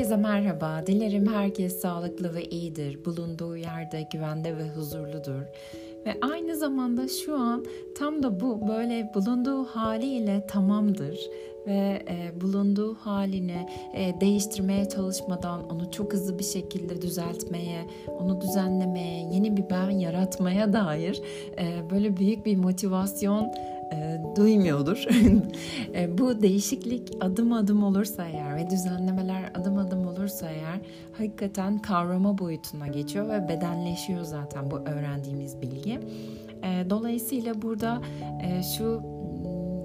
Herkese merhaba. Dilerim herkes sağlıklı ve iyidir. Bulunduğu yerde güvende ve huzurludur. Ve aynı zamanda şu an tam da bu böyle bulunduğu haliyle tamamdır ve e, bulunduğu halini e, değiştirmeye çalışmadan onu çok hızlı bir şekilde düzeltmeye, onu düzenlemeye, yeni bir ben yaratmaya dair e, böyle büyük bir motivasyon e, duymuyordur. e, bu değişiklik adım adım olursa eğer ve düzenlemeler adım adım olursa eğer hakikaten kavrama boyutuna geçiyor ve bedenleşiyor zaten bu öğrendiğimiz bilgi. E, dolayısıyla burada e, şu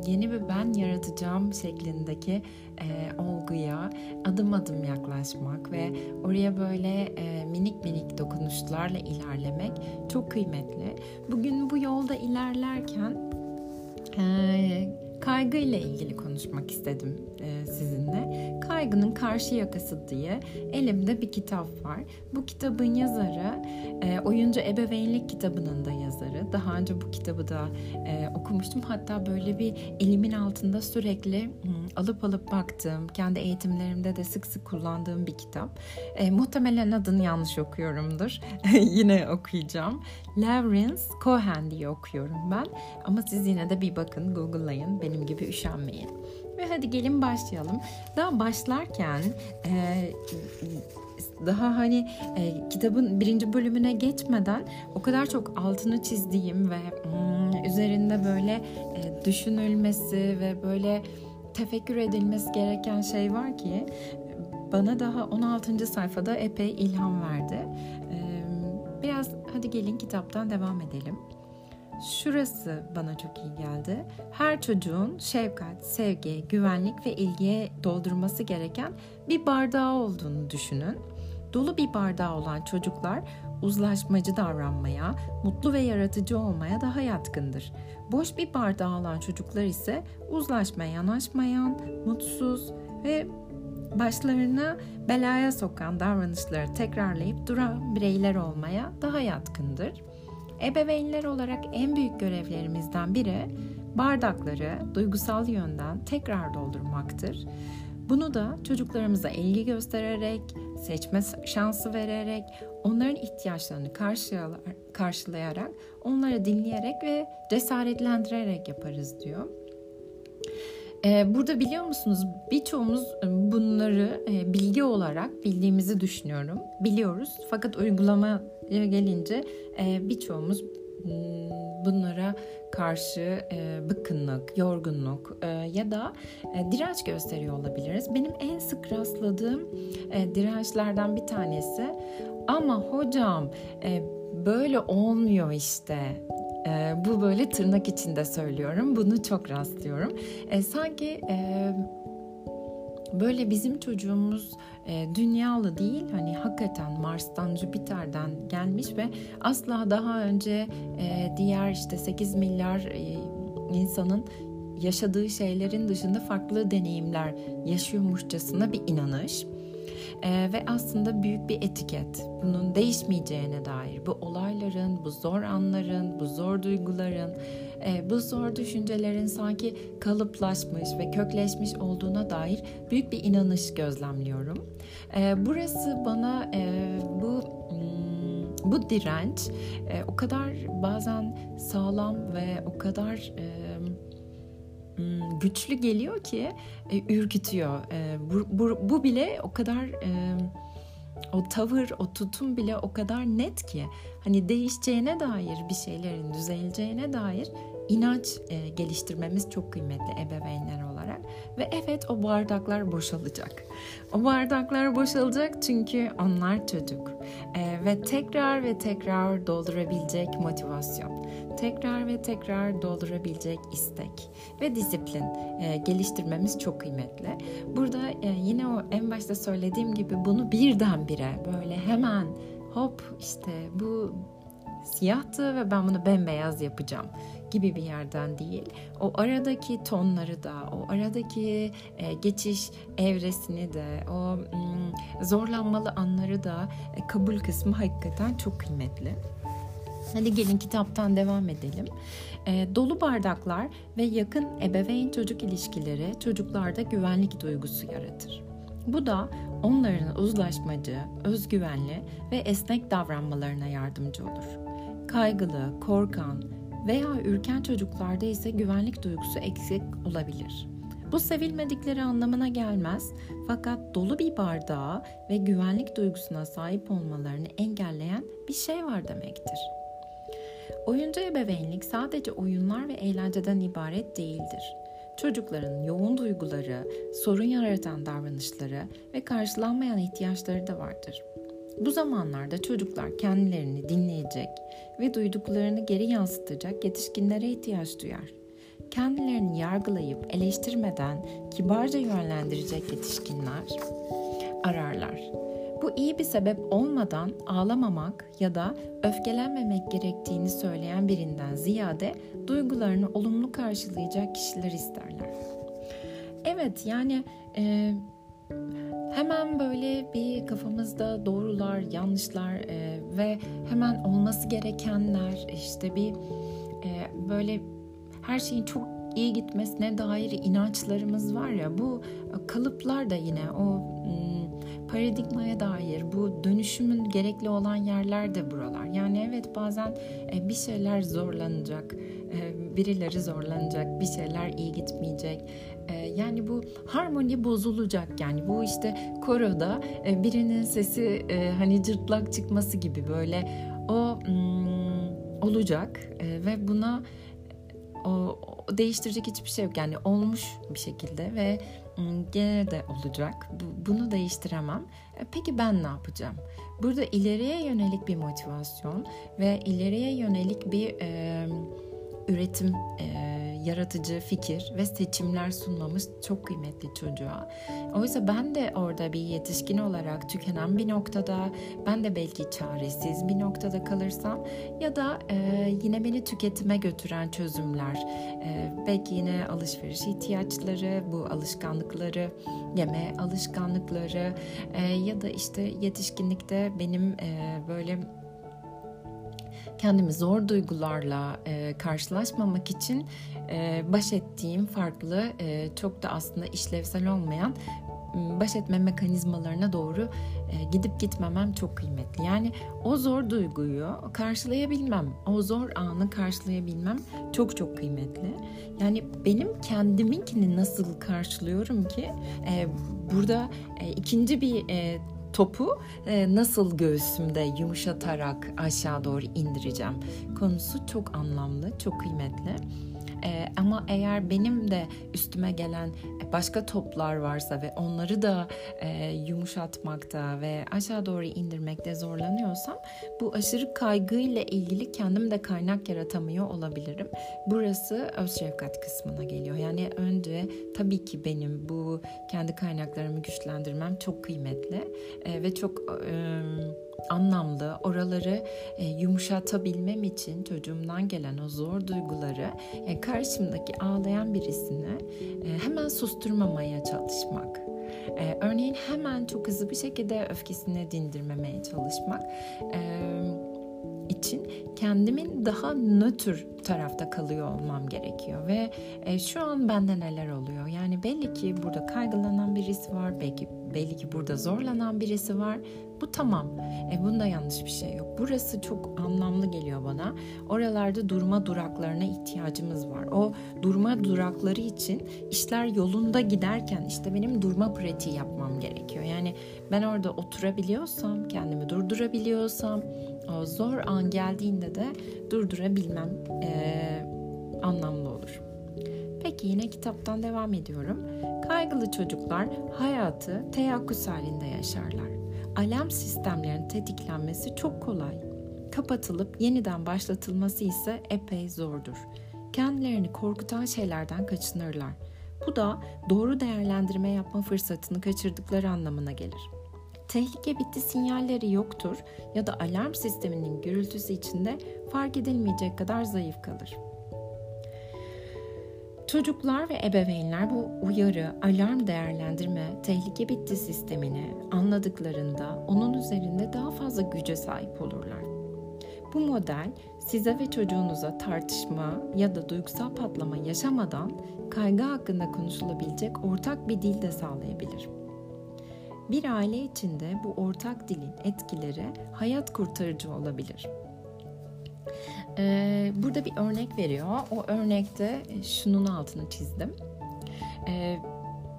yeni bir ben yaratacağım şeklindeki e, olguya adım adım yaklaşmak ve oraya böyle e, minik minik dokunuşlarla ilerlemek çok kıymetli. Bugün bu yolda ilerlerken e, kaygı ile ilgili konuşmak istedim e, sizinle. Kaygının Karşı Yakası diye elimde bir kitap var. Bu kitabın yazarı e, Oyuncu Ebeveynlik kitabının da yazarı. Daha önce bu kitabı da e, okumuştum. Hatta böyle bir elimin altında sürekli hmm, alıp alıp baktığım, kendi eğitimlerimde de sık sık kullandığım bir kitap. E, muhtemelen adını yanlış okuyorumdur. Yine okuyacağım. Lawrence Cohen diye okuyorum ben. Ama siz yine de bir bakın, Google'layın. Benim gibi üşenmeyin. Ve hadi gelin başlayalım. Daha başlarken e, daha hani e, kitabın birinci bölümüne geçmeden o kadar çok altını çizdiğim ve hmm, üzerinde böyle e, düşünülmesi ve böyle tefekkür edilmesi gereken şey var ki bana daha 16. sayfada epey ilham verdi. E, biraz hadi gelin kitaptan devam edelim. Şurası bana çok iyi geldi. Her çocuğun şefkat, sevgi, güvenlik ve ilgiye doldurması gereken bir bardağı olduğunu düşünün. Dolu bir bardağı olan çocuklar uzlaşmacı davranmaya, mutlu ve yaratıcı olmaya daha yatkındır. Boş bir bardağı olan çocuklar ise uzlaşmaya yanaşmayan, mutsuz ve başlarına belaya sokan davranışları tekrarlayıp duran bireyler olmaya daha yatkındır. Ebeveynler olarak en büyük görevlerimizden biri bardakları duygusal yönden tekrar doldurmaktır. Bunu da çocuklarımıza ilgi göstererek, seçme şansı vererek, onların ihtiyaçlarını karşılayarak, onları dinleyerek ve cesaretlendirerek yaparız diyor. Ee, burada biliyor musunuz birçoğumuz e, bunları e, bilgi olarak bildiğimizi düşünüyorum. Biliyoruz fakat uygulamaya gelince e, birçoğumuz bunlara karşı bıkkınlık, yorgunluk ya da direnç gösteriyor olabiliriz. Benim en sık rastladığım dirençlerden bir tanesi ama hocam böyle olmuyor işte e, bu böyle tırnak içinde söylüyorum. Bunu çok rastlıyorum. E, sanki e, böyle bizim çocuğumuz e, dünyalı değil hani hakikaten Mars'tan Jüpiter'den gelmiş ve asla daha önce e, diğer işte 8 milyar e, insanın yaşadığı şeylerin dışında farklı deneyimler yaşıyormuşçasına bir inanış. Ee, ve aslında büyük bir etiket. Bunun değişmeyeceğine dair, bu olayların, bu zor anların, bu zor duyguların, e, bu zor düşüncelerin sanki kalıplaşmış ve kökleşmiş olduğuna dair büyük bir inanış gözlemliyorum. E, burası bana e, bu hmm, bu direnç e, o kadar bazen sağlam ve o kadar e, Hmm, güçlü geliyor ki e, ürkütüyor. E, bu, bu, bu bile o kadar e, o tavır, o tutum bile o kadar net ki hani değişeceğine dair bir şeylerin düzeleceğine dair inanç e, geliştirmemiz çok kıymetli ebeveynler olarak ve evet o bardaklar boşalacak. O bardaklar boşalacak çünkü onlar çocuk e, ve tekrar ve tekrar doldurabilecek motivasyon, tekrar ve tekrar doldurabilecek istek ve disiplin e, geliştirmemiz çok kıymetli. Burada e, yine o en başta söylediğim gibi bunu birdenbire böyle hemen hop işte bu siyahtı ve ben bunu bembeyaz yapacağım gibi bir yerden değil. O aradaki tonları da, o aradaki e, geçiş evresini de, o mm, zorlanmalı anları da e, kabul kısmı hakikaten çok kıymetli. Hadi gelin kitaptan devam edelim. E, dolu bardaklar ve yakın ebeveyn çocuk ilişkileri çocuklarda güvenlik duygusu yaratır. Bu da onların uzlaşmacı, özgüvenli ve esnek davranmalarına yardımcı olur. Kaygılı, korkan veya ürken çocuklarda ise güvenlik duygusu eksik olabilir. Bu sevilmedikleri anlamına gelmez fakat dolu bir bardağa ve güvenlik duygusuna sahip olmalarını engelleyen bir şey var demektir. Oyuncu ebeveynlik sadece oyunlar ve eğlenceden ibaret değildir. Çocukların yoğun duyguları, sorun yaratan davranışları ve karşılanmayan ihtiyaçları da vardır. Bu zamanlarda çocuklar kendilerini dinleyecek ve duyduklarını geri yansıtacak yetişkinlere ihtiyaç duyar. Kendilerini yargılayıp eleştirmeden kibarca yönlendirecek yetişkinler ararlar. Bu iyi bir sebep olmadan ağlamamak ya da öfkelenmemek gerektiğini söyleyen birinden ziyade duygularını olumlu karşılayacak kişiler isterler. Evet yani e, hemen böyle bir kafamızda doğrular, yanlışlar e, ve hemen olması gerekenler işte bir e, böyle her şeyin çok iyi gitmesine dair inançlarımız var ya bu kalıplar da yine o paradigmaya dair bu dönüşümün gerekli olan yerler de buralar. Yani evet bazen e, bir şeyler zorlanacak, e, birileri zorlanacak, bir şeyler iyi gitmeyecek. E, yani bu harmoni bozulacak. Yani bu işte koroda birinin sesi hani cırtlak çıkması gibi böyle o hmm, olacak ve buna o, değiştirecek hiçbir şey yok. Yani olmuş bir şekilde ve gene de olacak. Bunu değiştiremem. E, peki ben ne yapacağım? Burada ileriye yönelik bir motivasyon ve ileriye yönelik bir e, üretim e, yaratıcı fikir ve seçimler sunmamız çok kıymetli çocuğa. Oysa ben de orada bir yetişkin olarak tükenen bir noktada, ben de belki çaresiz bir noktada kalırsam ya da e, yine beni tüketime götüren çözümler, e, belki yine alışveriş ihtiyaçları, bu alışkanlıkları, yeme alışkanlıkları e, ya da işte yetişkinlikte benim e, böyle kendimi zor duygularla e, karşılaşmamak için e, baş ettiğim farklı, e, çok da aslında işlevsel olmayan baş etme mekanizmalarına doğru e, gidip gitmemem çok kıymetli. Yani o zor duyguyu karşılayabilmem, o zor anı karşılayabilmem çok çok kıymetli. Yani benim kendiminkini nasıl karşılıyorum ki e, burada e, ikinci bir topu e, nasıl göğsümde yumuşatarak aşağı doğru indireceğim konusu çok anlamlı, çok kıymetli. E, ama eğer benim de üstüme gelen başka toplar varsa ve onları da e, yumuşatmakta ve aşağı doğru indirmekte zorlanıyorsam bu aşırı kaygıyla ilgili kendim de kaynak yaratamıyor olabilirim. Burası öz şefkat kısmına geliyor. Yani önce tabii ki benim bu kendi kaynaklarımı güçlendirmem çok kıymetli e, ve çok e, anlamlı oraları e, yumuşatabilmem için çocuğumdan gelen o zor duyguları e, karşımdaki ağlayan birisini e, hemen susturmamaya çalışmak. E, örneğin hemen çok hızlı bir şekilde öfkesini dindirmemeye çalışmak. E, için kendimin daha nötr tarafta kalıyor olmam gerekiyor ve e, şu an bende neler oluyor? Yani belli ki burada kaygılanan birisi var, belki belli ki burada zorlanan birisi var. Bu tamam. E, bunda yanlış bir şey yok. Burası çok anlamlı geliyor bana. Oralarda durma duraklarına ihtiyacımız var. O durma durakları için işler yolunda giderken işte benim durma pratiği yapmam gerekiyor. Yani ben orada oturabiliyorsam, kendimi durdurabiliyorsam, o zor an geldiğinde de durdurabilmem e, anlamlı olur. Peki yine kitaptan devam ediyorum. Kaygılı çocuklar hayatı teyakkuz halinde yaşarlar. Alarm sistemlerinin tetiklenmesi çok kolay. Kapatılıp yeniden başlatılması ise epey zordur. Kendilerini korkutan şeylerden kaçınırlar. Bu da doğru değerlendirme yapma fırsatını kaçırdıkları anlamına gelir. Tehlike bitti sinyalleri yoktur ya da alarm sisteminin gürültüsü içinde fark edilmeyecek kadar zayıf kalır. Çocuklar ve ebeveynler bu uyarı, alarm değerlendirme, tehlike bitti sistemini anladıklarında onun üzerinde daha fazla güce sahip olurlar. Bu model size ve çocuğunuza tartışma ya da duygusal patlama yaşamadan kaygı hakkında konuşulabilecek ortak bir dil de sağlayabilir. bir aile içinde bu ortak dilin etkileri hayat kurtarıcı olabilir. Ee, burada bir örnek veriyor. O örnekte şunun altını çizdim. Ee,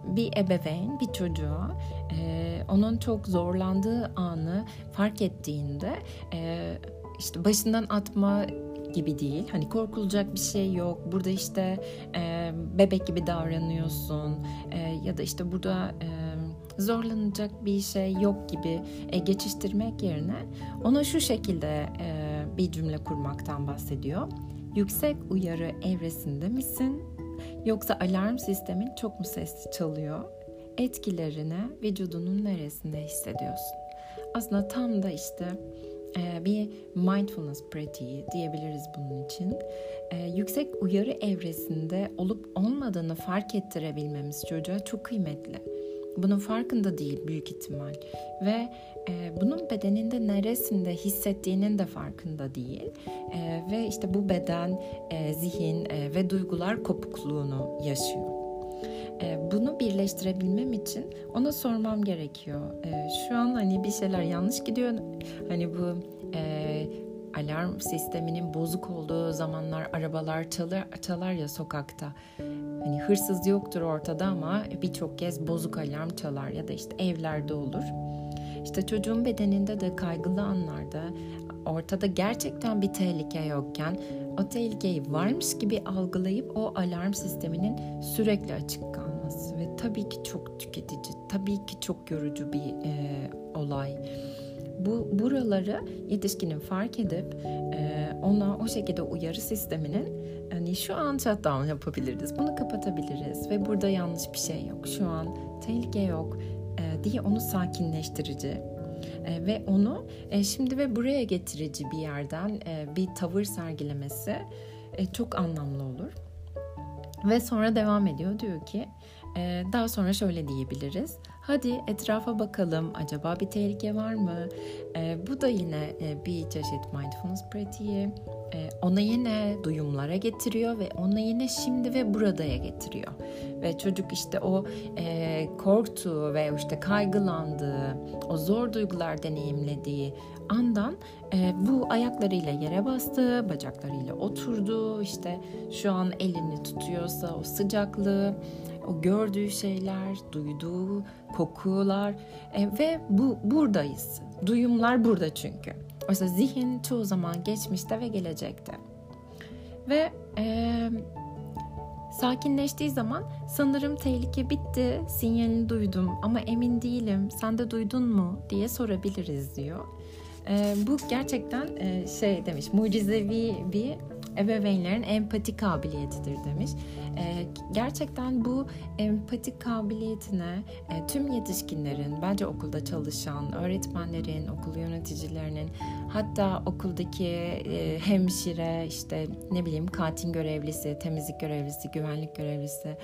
bir ebeveyn bir çocuğa e, onun çok zorlandığı anı fark ettiğinde e, işte başından atma gibi değil. Hani korkulacak bir şey yok. Burada işte e, bebek gibi davranıyorsun e, ya da işte burada e, zorlanacak bir şey yok gibi e, geçiştirmek yerine ona şu şekilde e, bir cümle kurmaktan bahsediyor. Yüksek uyarı evresinde misin? Yoksa alarm sistemin çok mu sesli çalıyor? Etkilerini vücudunun neresinde hissediyorsun? Aslında tam da işte e, bir mindfulness pratiği diyebiliriz bunun için. E, yüksek uyarı evresinde olup olmadığını fark ettirebilmemiz çocuğa çok kıymetli. Bunun farkında değil büyük ihtimal ve e, bunun bedeninde neresinde hissettiğinin de farkında değil e, ve işte bu beden, e, zihin e, ve duygular kopukluğunu yaşıyor. E, bunu birleştirebilmem için ona sormam gerekiyor. E, şu an hani bir şeyler yanlış gidiyor. Hani bu e, alarm sisteminin bozuk olduğu zamanlar arabalar çalar, çalar ya sokakta. Hani hırsız yoktur ortada ama birçok kez bozuk alarm çalar ya da işte evlerde olur. İşte çocuğun bedeninde de kaygılı anlarda ortada gerçekten bir tehlike yokken o tehlikeyi varmış gibi algılayıp o alarm sisteminin sürekli açık kalması ve tabii ki çok tüketici, tabii ki çok yorucu bir e, olay. Bu buraları yetişkinin fark edip e, ona o şekilde uyarı sisteminin hani şu an shutdown yapabiliriz, bunu kapatabiliriz ve burada yanlış bir şey yok, şu an tehlike yok e, diye onu sakinleştirici e, ve onu e, şimdi ve buraya getirici bir yerden e, bir tavır sergilemesi e, çok anlamlı olur. Ve sonra devam ediyor diyor ki daha sonra şöyle diyebiliriz. Hadi etrafa bakalım. Acaba bir tehlike var mı? E, bu da yine e, bir çeşit mindfulness pratiği. E, ona yine duyumlara getiriyor ve ona yine şimdi ve buradaya getiriyor. Ve çocuk işte o e, korktuğu ve işte kaygılandığı, o zor duygular deneyimlediği andan e, bu ayaklarıyla yere bastı, bacaklarıyla oturdu, işte şu an elini tutuyorsa o sıcaklığı, o gördüğü şeyler, duyduğu kokular e, ve bu buradayız. Duyumlar burada çünkü. Oysa zihin çoğu zaman geçmişte ve gelecekte. Ve e, sakinleştiği zaman sanırım tehlike bitti, sinyalini duydum ama emin değilim, sen de duydun mu diye sorabiliriz diyor. E, bu gerçekten e, şey demiş, mucizevi bir ebeveynlerin empati kabiliyetidir demiş. E, gerçekten bu empati kabiliyetine e, tüm yetişkinlerin, bence okulda çalışan, öğretmenlerin, okul yöneticilerinin, hatta okuldaki e, hemşire, işte ne bileyim kantin görevlisi, temizlik görevlisi, güvenlik görevlisi,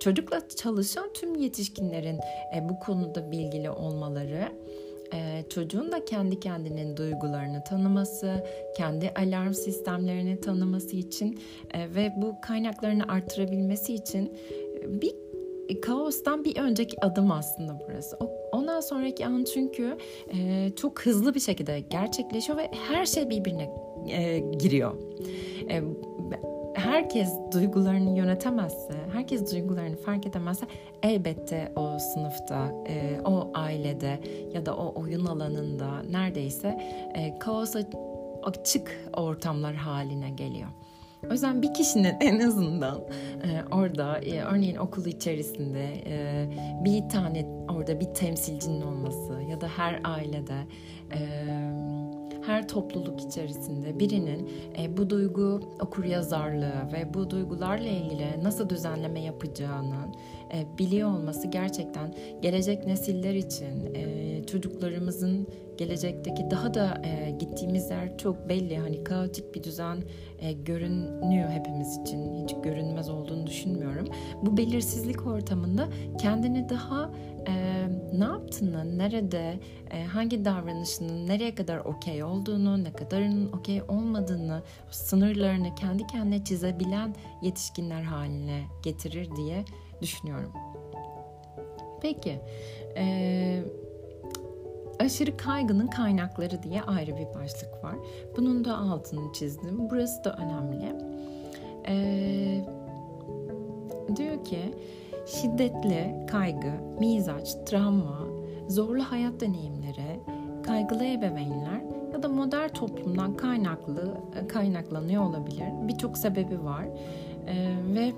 çocukla çalışan tüm yetişkinlerin e, bu konuda bilgili olmaları e, çocuğun da kendi kendinin duygularını tanıması, kendi alarm sistemlerini tanıması için e, ve bu kaynaklarını artırabilmesi için e, bir kaostan bir önceki adım aslında burası. Ondan sonraki an çünkü e, çok hızlı bir şekilde gerçekleşiyor ve her şey birbirine giriyor. E, herkes duygularını yönetemezse, herkes duygularını fark edemezse elbette o sınıfta, e, o ailede ya da o oyun alanında neredeyse e, kaosa açık ortamlar haline geliyor. O yüzden bir kişinin en azından e, orada e, örneğin okul içerisinde e, bir tane orada bir temsilcinin olması ya da her ailede e, her topluluk içerisinde birinin e, bu duygu okur yazarlığı ve bu duygularla ilgili nasıl düzenleme yapacağını e, biliyor olması gerçekten gelecek nesiller için e, çocuklarımızın gelecekteki daha da e, gittiğimiz yer çok belli. Hani kaotik bir düzen e, görünüyor hepimiz için. Hiç görünmez olduğunu düşünmüyorum. Bu belirsizlik ortamında kendini daha e, ne yaptığını, nerede, e, hangi davranışının nereye kadar okey olduğunu, ne kadarının okey olmadığını, sınırlarını kendi kendine çizebilen yetişkinler haline getirir diye düşünüyorum. Peki, e, aşırı kaygının kaynakları diye ayrı bir başlık var. Bunun da altını çizdim. Burası da önemli. E, diyor ki şiddetli kaygı, mizaç, travma, zorlu hayat deneyimleri, kaygılı ebeveynler ya da modern toplumdan kaynaklı kaynaklanıyor olabilir. Birçok sebebi var ee, ve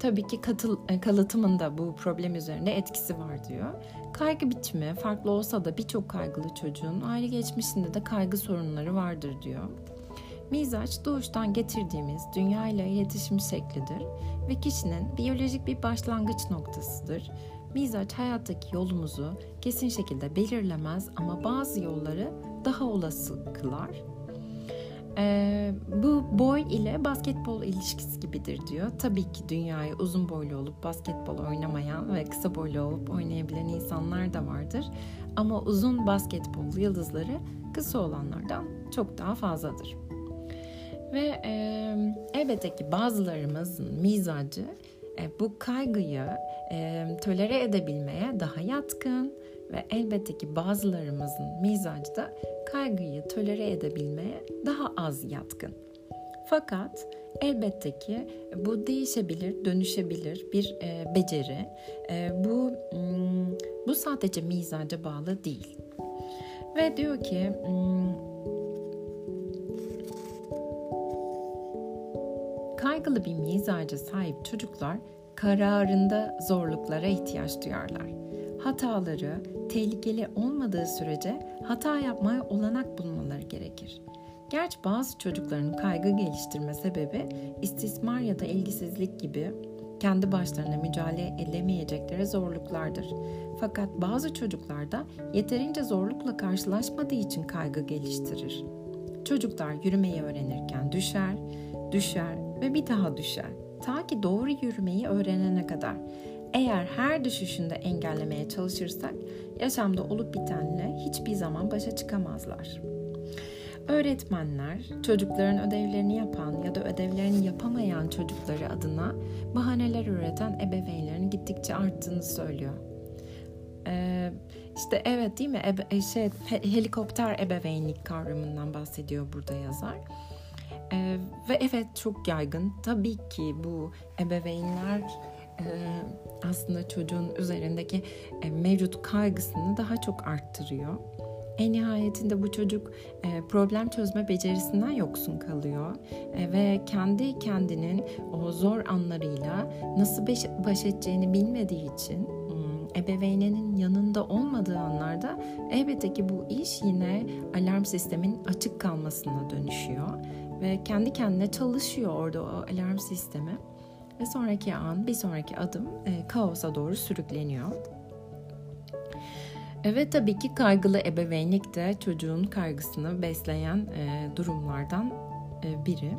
tabii ki katıl, kalıtımın da bu problem üzerinde etkisi var diyor. Kaygı biçimi farklı olsa da birçok kaygılı çocuğun aile geçmişinde de kaygı sorunları vardır diyor. Mizaç doğuştan getirdiğimiz dünya ile iletişim şeklidir ve kişinin biyolojik bir başlangıç noktasıdır. Mizaç hayattaki yolumuzu kesin şekilde belirlemez ama bazı yolları daha olası kılar. Ee, bu boy ile basketbol ilişkisi gibidir diyor. Tabii ki dünyayı uzun boylu olup basketbol oynamayan ve kısa boylu olup oynayabilen insanlar da vardır. Ama uzun basketbol yıldızları kısa olanlardan çok daha fazladır. Ve e, elbette ki bazılarımızın mizacı e, bu kaygıyı e, tolere edebilmeye daha yatkın ve elbette ki bazılarımızın mizacı da kaygıyı tolere edebilmeye daha az yatkın. Fakat elbette ki bu değişebilir, dönüşebilir bir e, beceri. E, bu hmm, bu sadece mizaca bağlı değil. Ve diyor ki hmm, kaygılı bir mizaca sahip çocuklar kararında zorluklara ihtiyaç duyarlar. Hataları tehlikeli olmadığı sürece hata yapmaya olanak bulmaları gerekir. Gerçi bazı çocukların kaygı geliştirme sebebi istismar ya da ilgisizlik gibi kendi başlarına mücadele edemeyecekleri zorluklardır. Fakat bazı çocuklarda yeterince zorlukla karşılaşmadığı için kaygı geliştirir. Çocuklar yürümeyi öğrenirken düşer, düşer ve bir daha düşer. Ta ki doğru yürümeyi öğrenene kadar. Eğer her düşüşünde engellemeye çalışırsak yaşamda olup bitenle hiçbir zaman başa çıkamazlar. Öğretmenler çocukların ödevlerini yapan ya da ödevlerini yapamayan çocukları adına bahaneler üreten ebeveynlerin gittikçe arttığını söylüyor. Ee, işte evet değil mi? Ebe, şey, helikopter ebeveynlik kavramından bahsediyor burada yazar. Ee, ve evet çok yaygın. Tabii ki bu ebeveynler e, aslında çocuğun üzerindeki e, mevcut kaygısını daha çok arttırıyor. En nihayetinde bu çocuk e, problem çözme becerisinden yoksun kalıyor. E, ve kendi kendinin o zor anlarıyla nasıl baş, edeceğini bilmediği için hmm, ebeveyninin yanında olmadığı anlarda elbette ki bu iş yine alarm sistemin açık kalmasına dönüşüyor. Ve kendi kendine çalışıyor orada o alarm sistemi ve sonraki an bir sonraki adım e, kaosa doğru sürükleniyor. Evet tabii ki kaygılı ebeveynlik de çocuğun kaygısını besleyen e, durumlardan e, biri.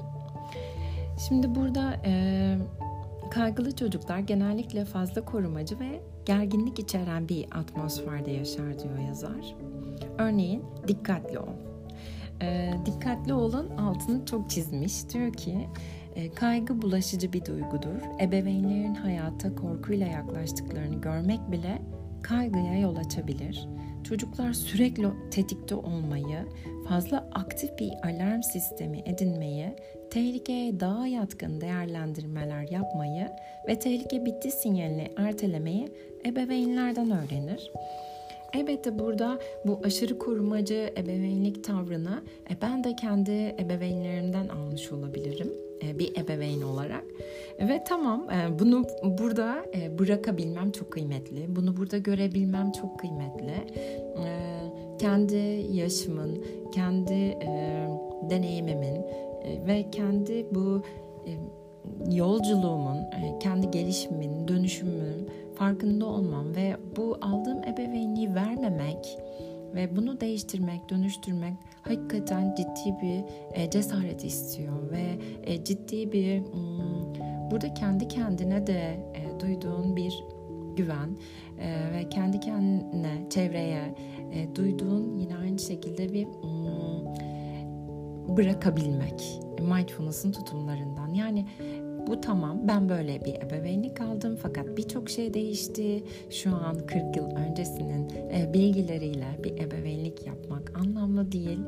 Şimdi burada e, kaygılı çocuklar genellikle fazla korumacı ve gerginlik içeren bir atmosferde yaşar diyor yazar. Örneğin dikkatli ol. E, dikkatli olun altını çok çizmiş. Diyor ki e, kaygı bulaşıcı bir duygudur. Ebeveynlerin hayata korkuyla yaklaştıklarını görmek bile kaygıya yol açabilir. Çocuklar sürekli tetikte olmayı, fazla aktif bir alarm sistemi edinmeyi, tehlikeye daha yatkın değerlendirmeler yapmayı ve tehlike bitti sinyalini ertelemeyi ebeveynlerden öğrenir. Elbette burada bu aşırı korumacı ebeveynlik tavrını e, ben de kendi ebeveynlerimden almış olabilirim bir ebeveyn olarak. Ve tamam e, bunu burada e, bırakabilmem çok kıymetli. Bunu burada görebilmem çok kıymetli. Kendi yaşımın, kendi deneyimimin ve kendi bu yolculuğumun, kendi gelişimin, dönüşümün farkında olmam ve bu aldığım ebeveynliği vermemek ve bunu değiştirmek, dönüştürmek hakikaten ciddi bir e, cesaret istiyor ve e, ciddi bir hmm, burada kendi kendine de e, duyduğun bir güven e, ve kendi kendine, çevreye e, duyduğun yine aynı şekilde bir hmm, bırakabilmek mindfulness'ın tutumlarından. Yani bu tamam ben böyle bir ebeveynlik aldım fakat birçok şey değişti. Şu an 40 yıl öncesinin e, bilgileriyle bir ebeveynlik yapmak anlamlı değil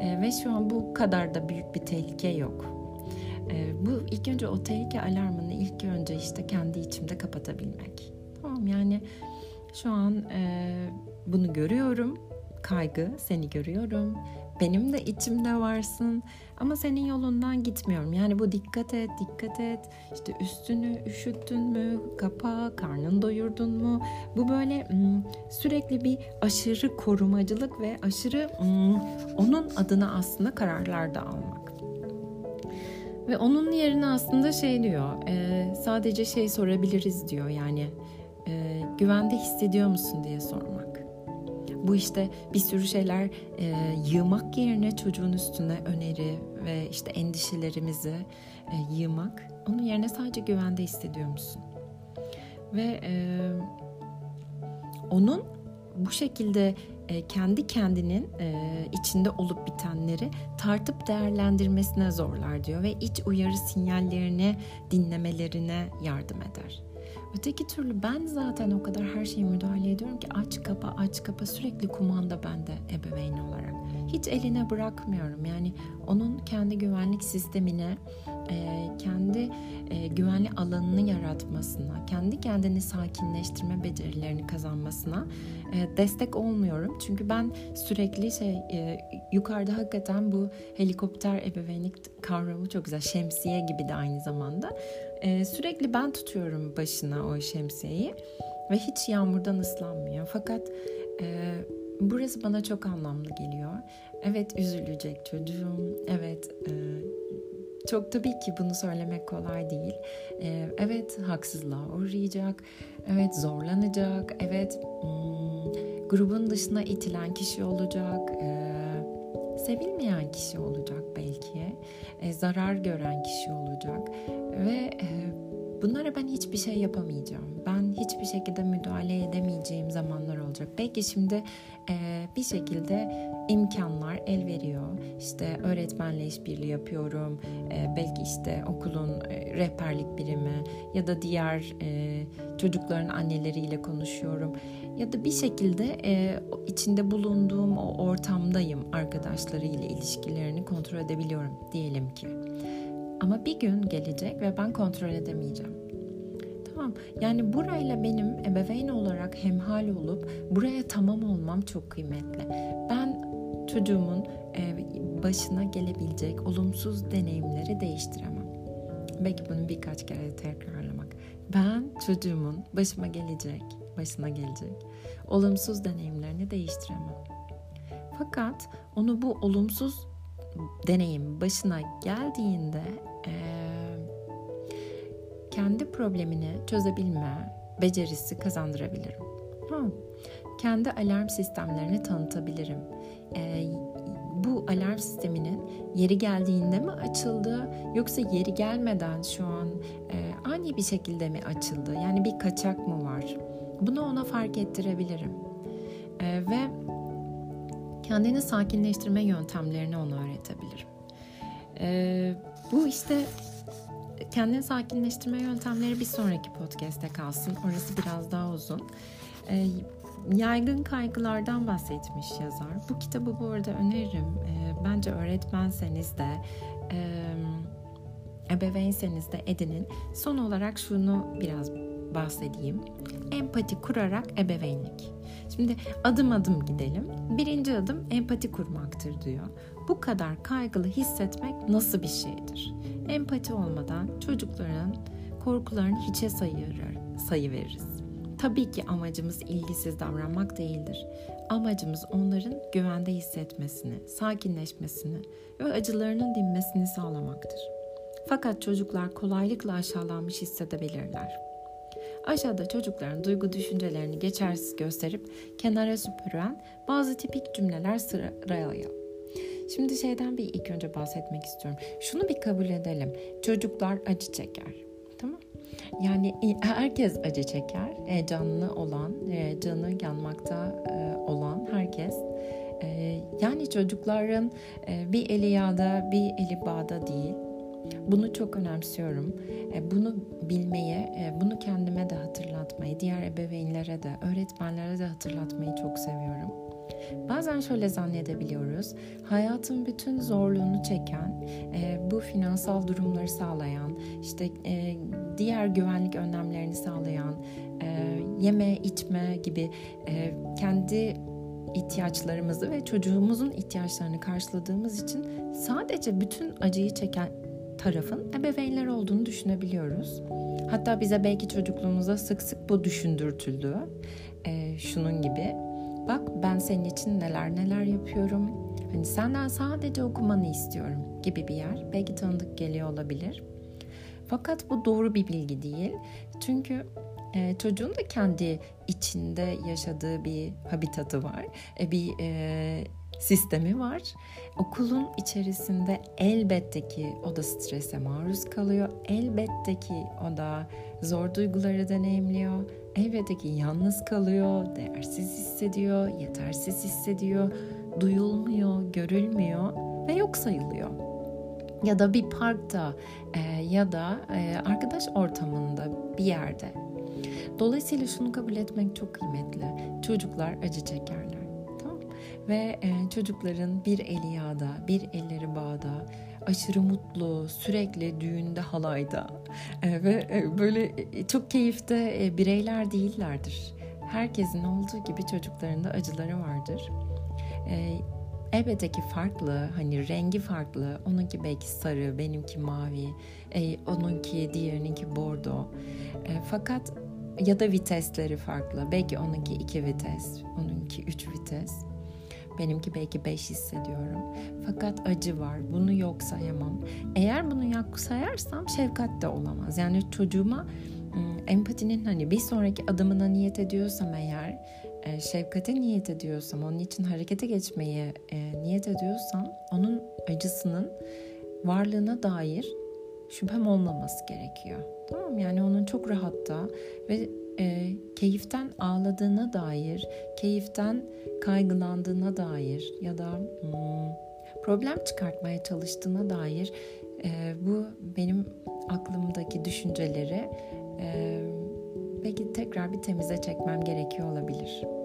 e, ve şu an bu kadar da büyük bir tehlike yok. E, bu ilk önce o tehlike alarmını ilk önce işte kendi içimde kapatabilmek. Tamam yani şu an e, bunu görüyorum kaygı seni görüyorum benim de içimde varsın ama senin yolundan gitmiyorum. Yani bu dikkat et, dikkat et. İşte üstünü üşüttün mü, kapa, karnını doyurdun mu? Bu böyle sürekli bir aşırı korumacılık ve aşırı onun adına aslında kararlar da almak. Ve onun yerine aslında şey diyor, sadece şey sorabiliriz diyor yani güvende hissediyor musun diye sormak. Bu işte bir sürü şeyler e, yığmak yerine çocuğun üstüne öneri ve işte endişelerimizi e, yığmak. Onun yerine sadece güvende hissediyor musun? Ve e, onun bu şekilde e, kendi kendinin e, içinde olup bitenleri tartıp değerlendirmesine zorlar diyor ve iç uyarı sinyallerini dinlemelerine yardım eder. Öteki türlü ben zaten o kadar her şeye müdahale ediyorum ki aç kapa aç kapa sürekli kumanda bende ebeveyn olarak. Hiç eline bırakmıyorum. Yani onun kendi güvenlik sistemine, e, kendi e, güvenli alanını yaratmasına, kendi kendini sakinleştirme becerilerini kazanmasına e, destek olmuyorum. Çünkü ben sürekli şey yukarıda hakikaten bu helikopter ebeveynlik kavramı çok güzel. Şemsiye gibi de aynı zamanda. Sürekli ben tutuyorum başına o şemsiyeyi ve hiç yağmurdan ıslanmıyor. Fakat burası bana çok anlamlı geliyor. Evet üzülecek çocuğum. Evet çok tabii ki bunu söylemek kolay değil. Ee, evet haksızlığa uğrayacak. Evet zorlanacak. Evet hmm, grubun dışına itilen kişi olacak. Ee, sevilmeyen kişi olacak belki. Ee, zarar gören kişi olacak. Ve e, bunlara ben hiçbir şey yapamayacağım. Ben hiçbir şekilde müdahale edemeyeceğim zamanlar olacak. Belki şimdi e, bir şekilde imkanlar el veriyor. İşte öğretmenle işbirliği yapıyorum. E, belki işte okulun e, rehberlik birimi ya da diğer e, çocukların anneleriyle konuşuyorum. Ya da bir şekilde e, içinde bulunduğum o ortamdayım. Arkadaşlarıyla ilişkilerini kontrol edebiliyorum diyelim ki. Ama bir gün gelecek ve ben kontrol edemeyeceğim. Tamam. Yani burayla benim ebeveyn olarak hemhal olup buraya tamam olmam çok kıymetli. Ben çocuğumun e, başına gelebilecek olumsuz deneyimleri değiştiremem. Belki bunu birkaç kere tekrarlamak. Ben çocuğumun başıma gelecek, başına gelecek olumsuz deneyimlerini değiştiremem. Fakat onu bu olumsuz deneyim başına geldiğinde e, kendi problemini çözebilme becerisi kazandırabilirim. Ha, kendi alarm sistemlerini tanıtabilirim. E, bu alarm sisteminin yeri geldiğinde mi açıldı yoksa yeri gelmeden şu an e, ani bir şekilde mi açıldı? Yani bir kaçak mı var? Bunu ona fark ettirebilirim. E, ve kendini sakinleştirme yöntemlerini ona öğretebilirim. E, bu işte kendini sakinleştirme yöntemleri bir sonraki podcast'te kalsın. Orası biraz daha uzun. E, yaygın kaygılardan bahsetmiş yazar. Bu kitabı bu arada öneririm. E, bence öğretmenseniz de e, ebeveynseniz de edinin. Son olarak şunu biraz bahsedeyim. Empati kurarak ebeveynlik. Şimdi adım adım gidelim. Birinci adım empati kurmaktır diyor. Bu kadar kaygılı hissetmek nasıl bir şeydir? Empati olmadan çocukların korkularını hiçe sayır, sayı veririz. Tabii ki amacımız ilgisiz davranmak değildir. Amacımız onların güvende hissetmesini, sakinleşmesini ve acılarının dinmesini sağlamaktır. Fakat çocuklar kolaylıkla aşağılanmış hissedebilirler. Aşağıda çocukların duygu düşüncelerini geçersiz gösterip kenara süpüren bazı tipik cümleler sırayalım. Şimdi şeyden bir ilk önce bahsetmek istiyorum. Şunu bir kabul edelim. Çocuklar acı çeker. Tamam yani herkes acı çeker. E, canlı olan, e, canı yanmakta e, olan herkes. E, yani çocukların e, bir eli yağda, bir eli bağda değil. Bunu çok önemsiyorum. E, bunu bilmeyi, e, bunu kendime de hatırlatmayı, diğer ebeveynlere de, öğretmenlere de hatırlatmayı çok seviyorum. Bazen şöyle zannedebiliyoruz. Hayatın bütün zorluğunu çeken, e, bu finansal durumları sağlayan, işte diğer güvenlik önlemlerini sağlayan, yeme, içme gibi kendi ihtiyaçlarımızı ve çocuğumuzun ihtiyaçlarını karşıladığımız için sadece bütün acıyı çeken tarafın ebeveynler olduğunu düşünebiliyoruz. Hatta bize belki çocukluğumuzda sık sık bu düşündürtüldü. Ee, şunun gibi. Bak ben senin için neler neler yapıyorum. Hani senden sadece okumanı istiyorum gibi bir yer. Belki tanıdık geliyor olabilir. Fakat bu doğru bir bilgi değil. Çünkü e, çocuğun da kendi içinde yaşadığı bir habitatı var. E, bir e, sistemi var. Okulun içerisinde elbette ki o da strese maruz kalıyor. Elbette ki o da zor duyguları deneyimliyor. Elbette ki yalnız kalıyor, değersiz hissediyor, yetersiz hissediyor, duyulmuyor, görülmüyor ve yok sayılıyor. Ya da bir parkta e, ya da e, arkadaş ortamında bir yerde. Dolayısıyla şunu kabul etmek çok kıymetli. Çocuklar acı çekerler ve e, çocukların bir eli yağda, bir elleri bağda, aşırı mutlu, sürekli düğünde, halayda e, ve e, böyle e, çok keyifte bireyler değillerdir. Herkesin olduğu gibi çocukların da acıları vardır. E, elbette ki farklı, hani rengi farklı. Onunki belki sarı, benimki mavi, e, onunki diğerininki bordo. Fakat ya da vitesleri farklı. Belki onunki iki vites, onunki üç vites. Benimki belki beş hissediyorum. Fakat acı var. Bunu yok sayamam. Eğer bunu yok sayarsam şefkat de olamaz. Yani çocuğuma empatinin hani bir sonraki adımına niyet ediyorsam eğer e, şefkate niyet ediyorsam onun için harekete geçmeye e, niyet ediyorsam onun acısının varlığına dair şüphem olmaması gerekiyor. Tamam yani onun çok rahatta ve e, keyiften ağladığına dair, keyiften kaygılandığına dair ya da hmm, problem çıkartmaya çalıştığına dair e, bu benim aklımdaki düşünceleri e, belki tekrar bir temize çekmem gerekiyor olabilir.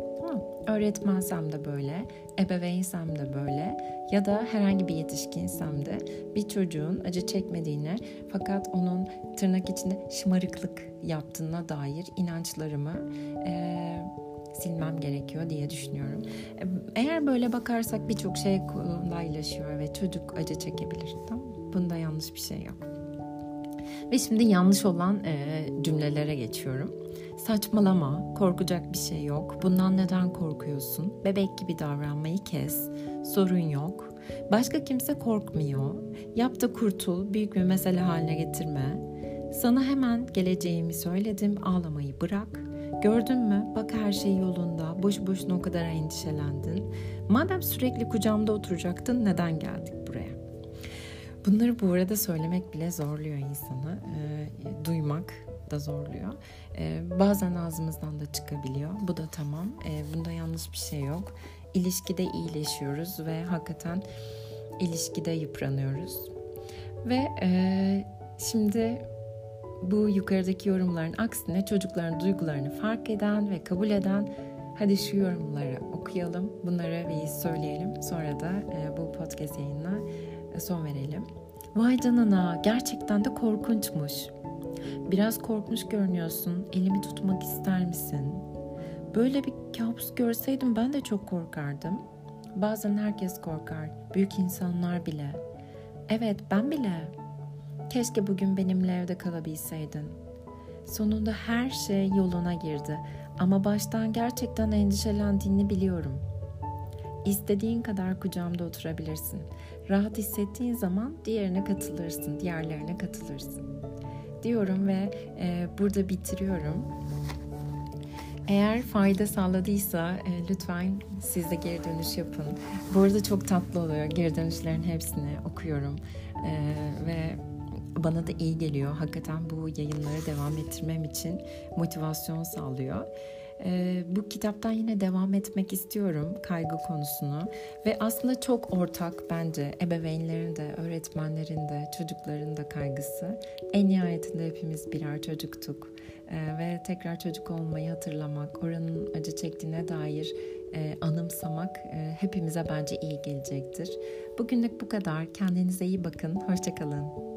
Öğretmensem de böyle, ebeveynsem de böyle ya da herhangi bir yetişkinsem de bir çocuğun acı çekmediğine fakat onun tırnak içinde şımarıklık yaptığına dair inançlarımı e, silmem gerekiyor diye düşünüyorum. Eğer böyle bakarsak birçok şey kolaylaşıyor ve çocuk acı çekebilir. Tamam Bunda yanlış bir şey yok. Ve şimdi yanlış olan e, cümlelere geçiyorum. Saçmalama, korkacak bir şey yok. Bundan neden korkuyorsun? Bebek gibi davranmayı kes. Sorun yok. Başka kimse korkmuyor. Yap da kurtul, büyük bir mesele haline getirme. Sana hemen geleceğimi söyledim, ağlamayı bırak. Gördün mü? Bak her şey yolunda. Boş boşuna o kadar endişelendin. Madem sürekli kucağımda oturacaktın, neden geldik? Bunları bu arada söylemek bile zorluyor insanı. E, duymak da zorluyor. E, bazen ağzımızdan da çıkabiliyor. Bu da tamam. E, bunda yanlış bir şey yok. İlişkide iyileşiyoruz ve hakikaten ilişkide yıpranıyoruz. Ve e, şimdi bu yukarıdaki yorumların aksine çocukların duygularını fark eden ve kabul eden hadi şu yorumları okuyalım. Bunları bir söyleyelim. Sonra da e, bu podcast yayınına son verelim. Vay canına gerçekten de korkunçmuş. Biraz korkmuş görünüyorsun. Elimi tutmak ister misin? Böyle bir kabus görseydim ben de çok korkardım. Bazen herkes korkar. Büyük insanlar bile. Evet ben bile. Keşke bugün benimle evde kalabilseydin. Sonunda her şey yoluna girdi ama baştan gerçekten endişelendiğini biliyorum. İstediğin kadar kucağımda oturabilirsin. Rahat hissettiğin zaman diğerine katılırsın, diğerlerine katılırsın. Diyorum ve e, burada bitiriyorum. Eğer fayda sağladıysa e, lütfen siz de geri dönüş yapın. Bu arada çok tatlı oluyor. Geri dönüşlerin hepsini okuyorum. E, ve bana da iyi geliyor. Hakikaten bu yayınları devam ettirmem için motivasyon sağlıyor. Ee, bu kitaptan yine devam etmek istiyorum kaygı konusunu ve aslında çok ortak bence ebeveynlerin de, öğretmenlerin de, çocukların da kaygısı. En nihayetinde hepimiz birer çocuktuk ee, ve tekrar çocuk olmayı hatırlamak, oranın acı çektiğine dair e, anımsamak e, hepimize bence iyi gelecektir. Bugünlük bu kadar. Kendinize iyi bakın. Hoşçakalın.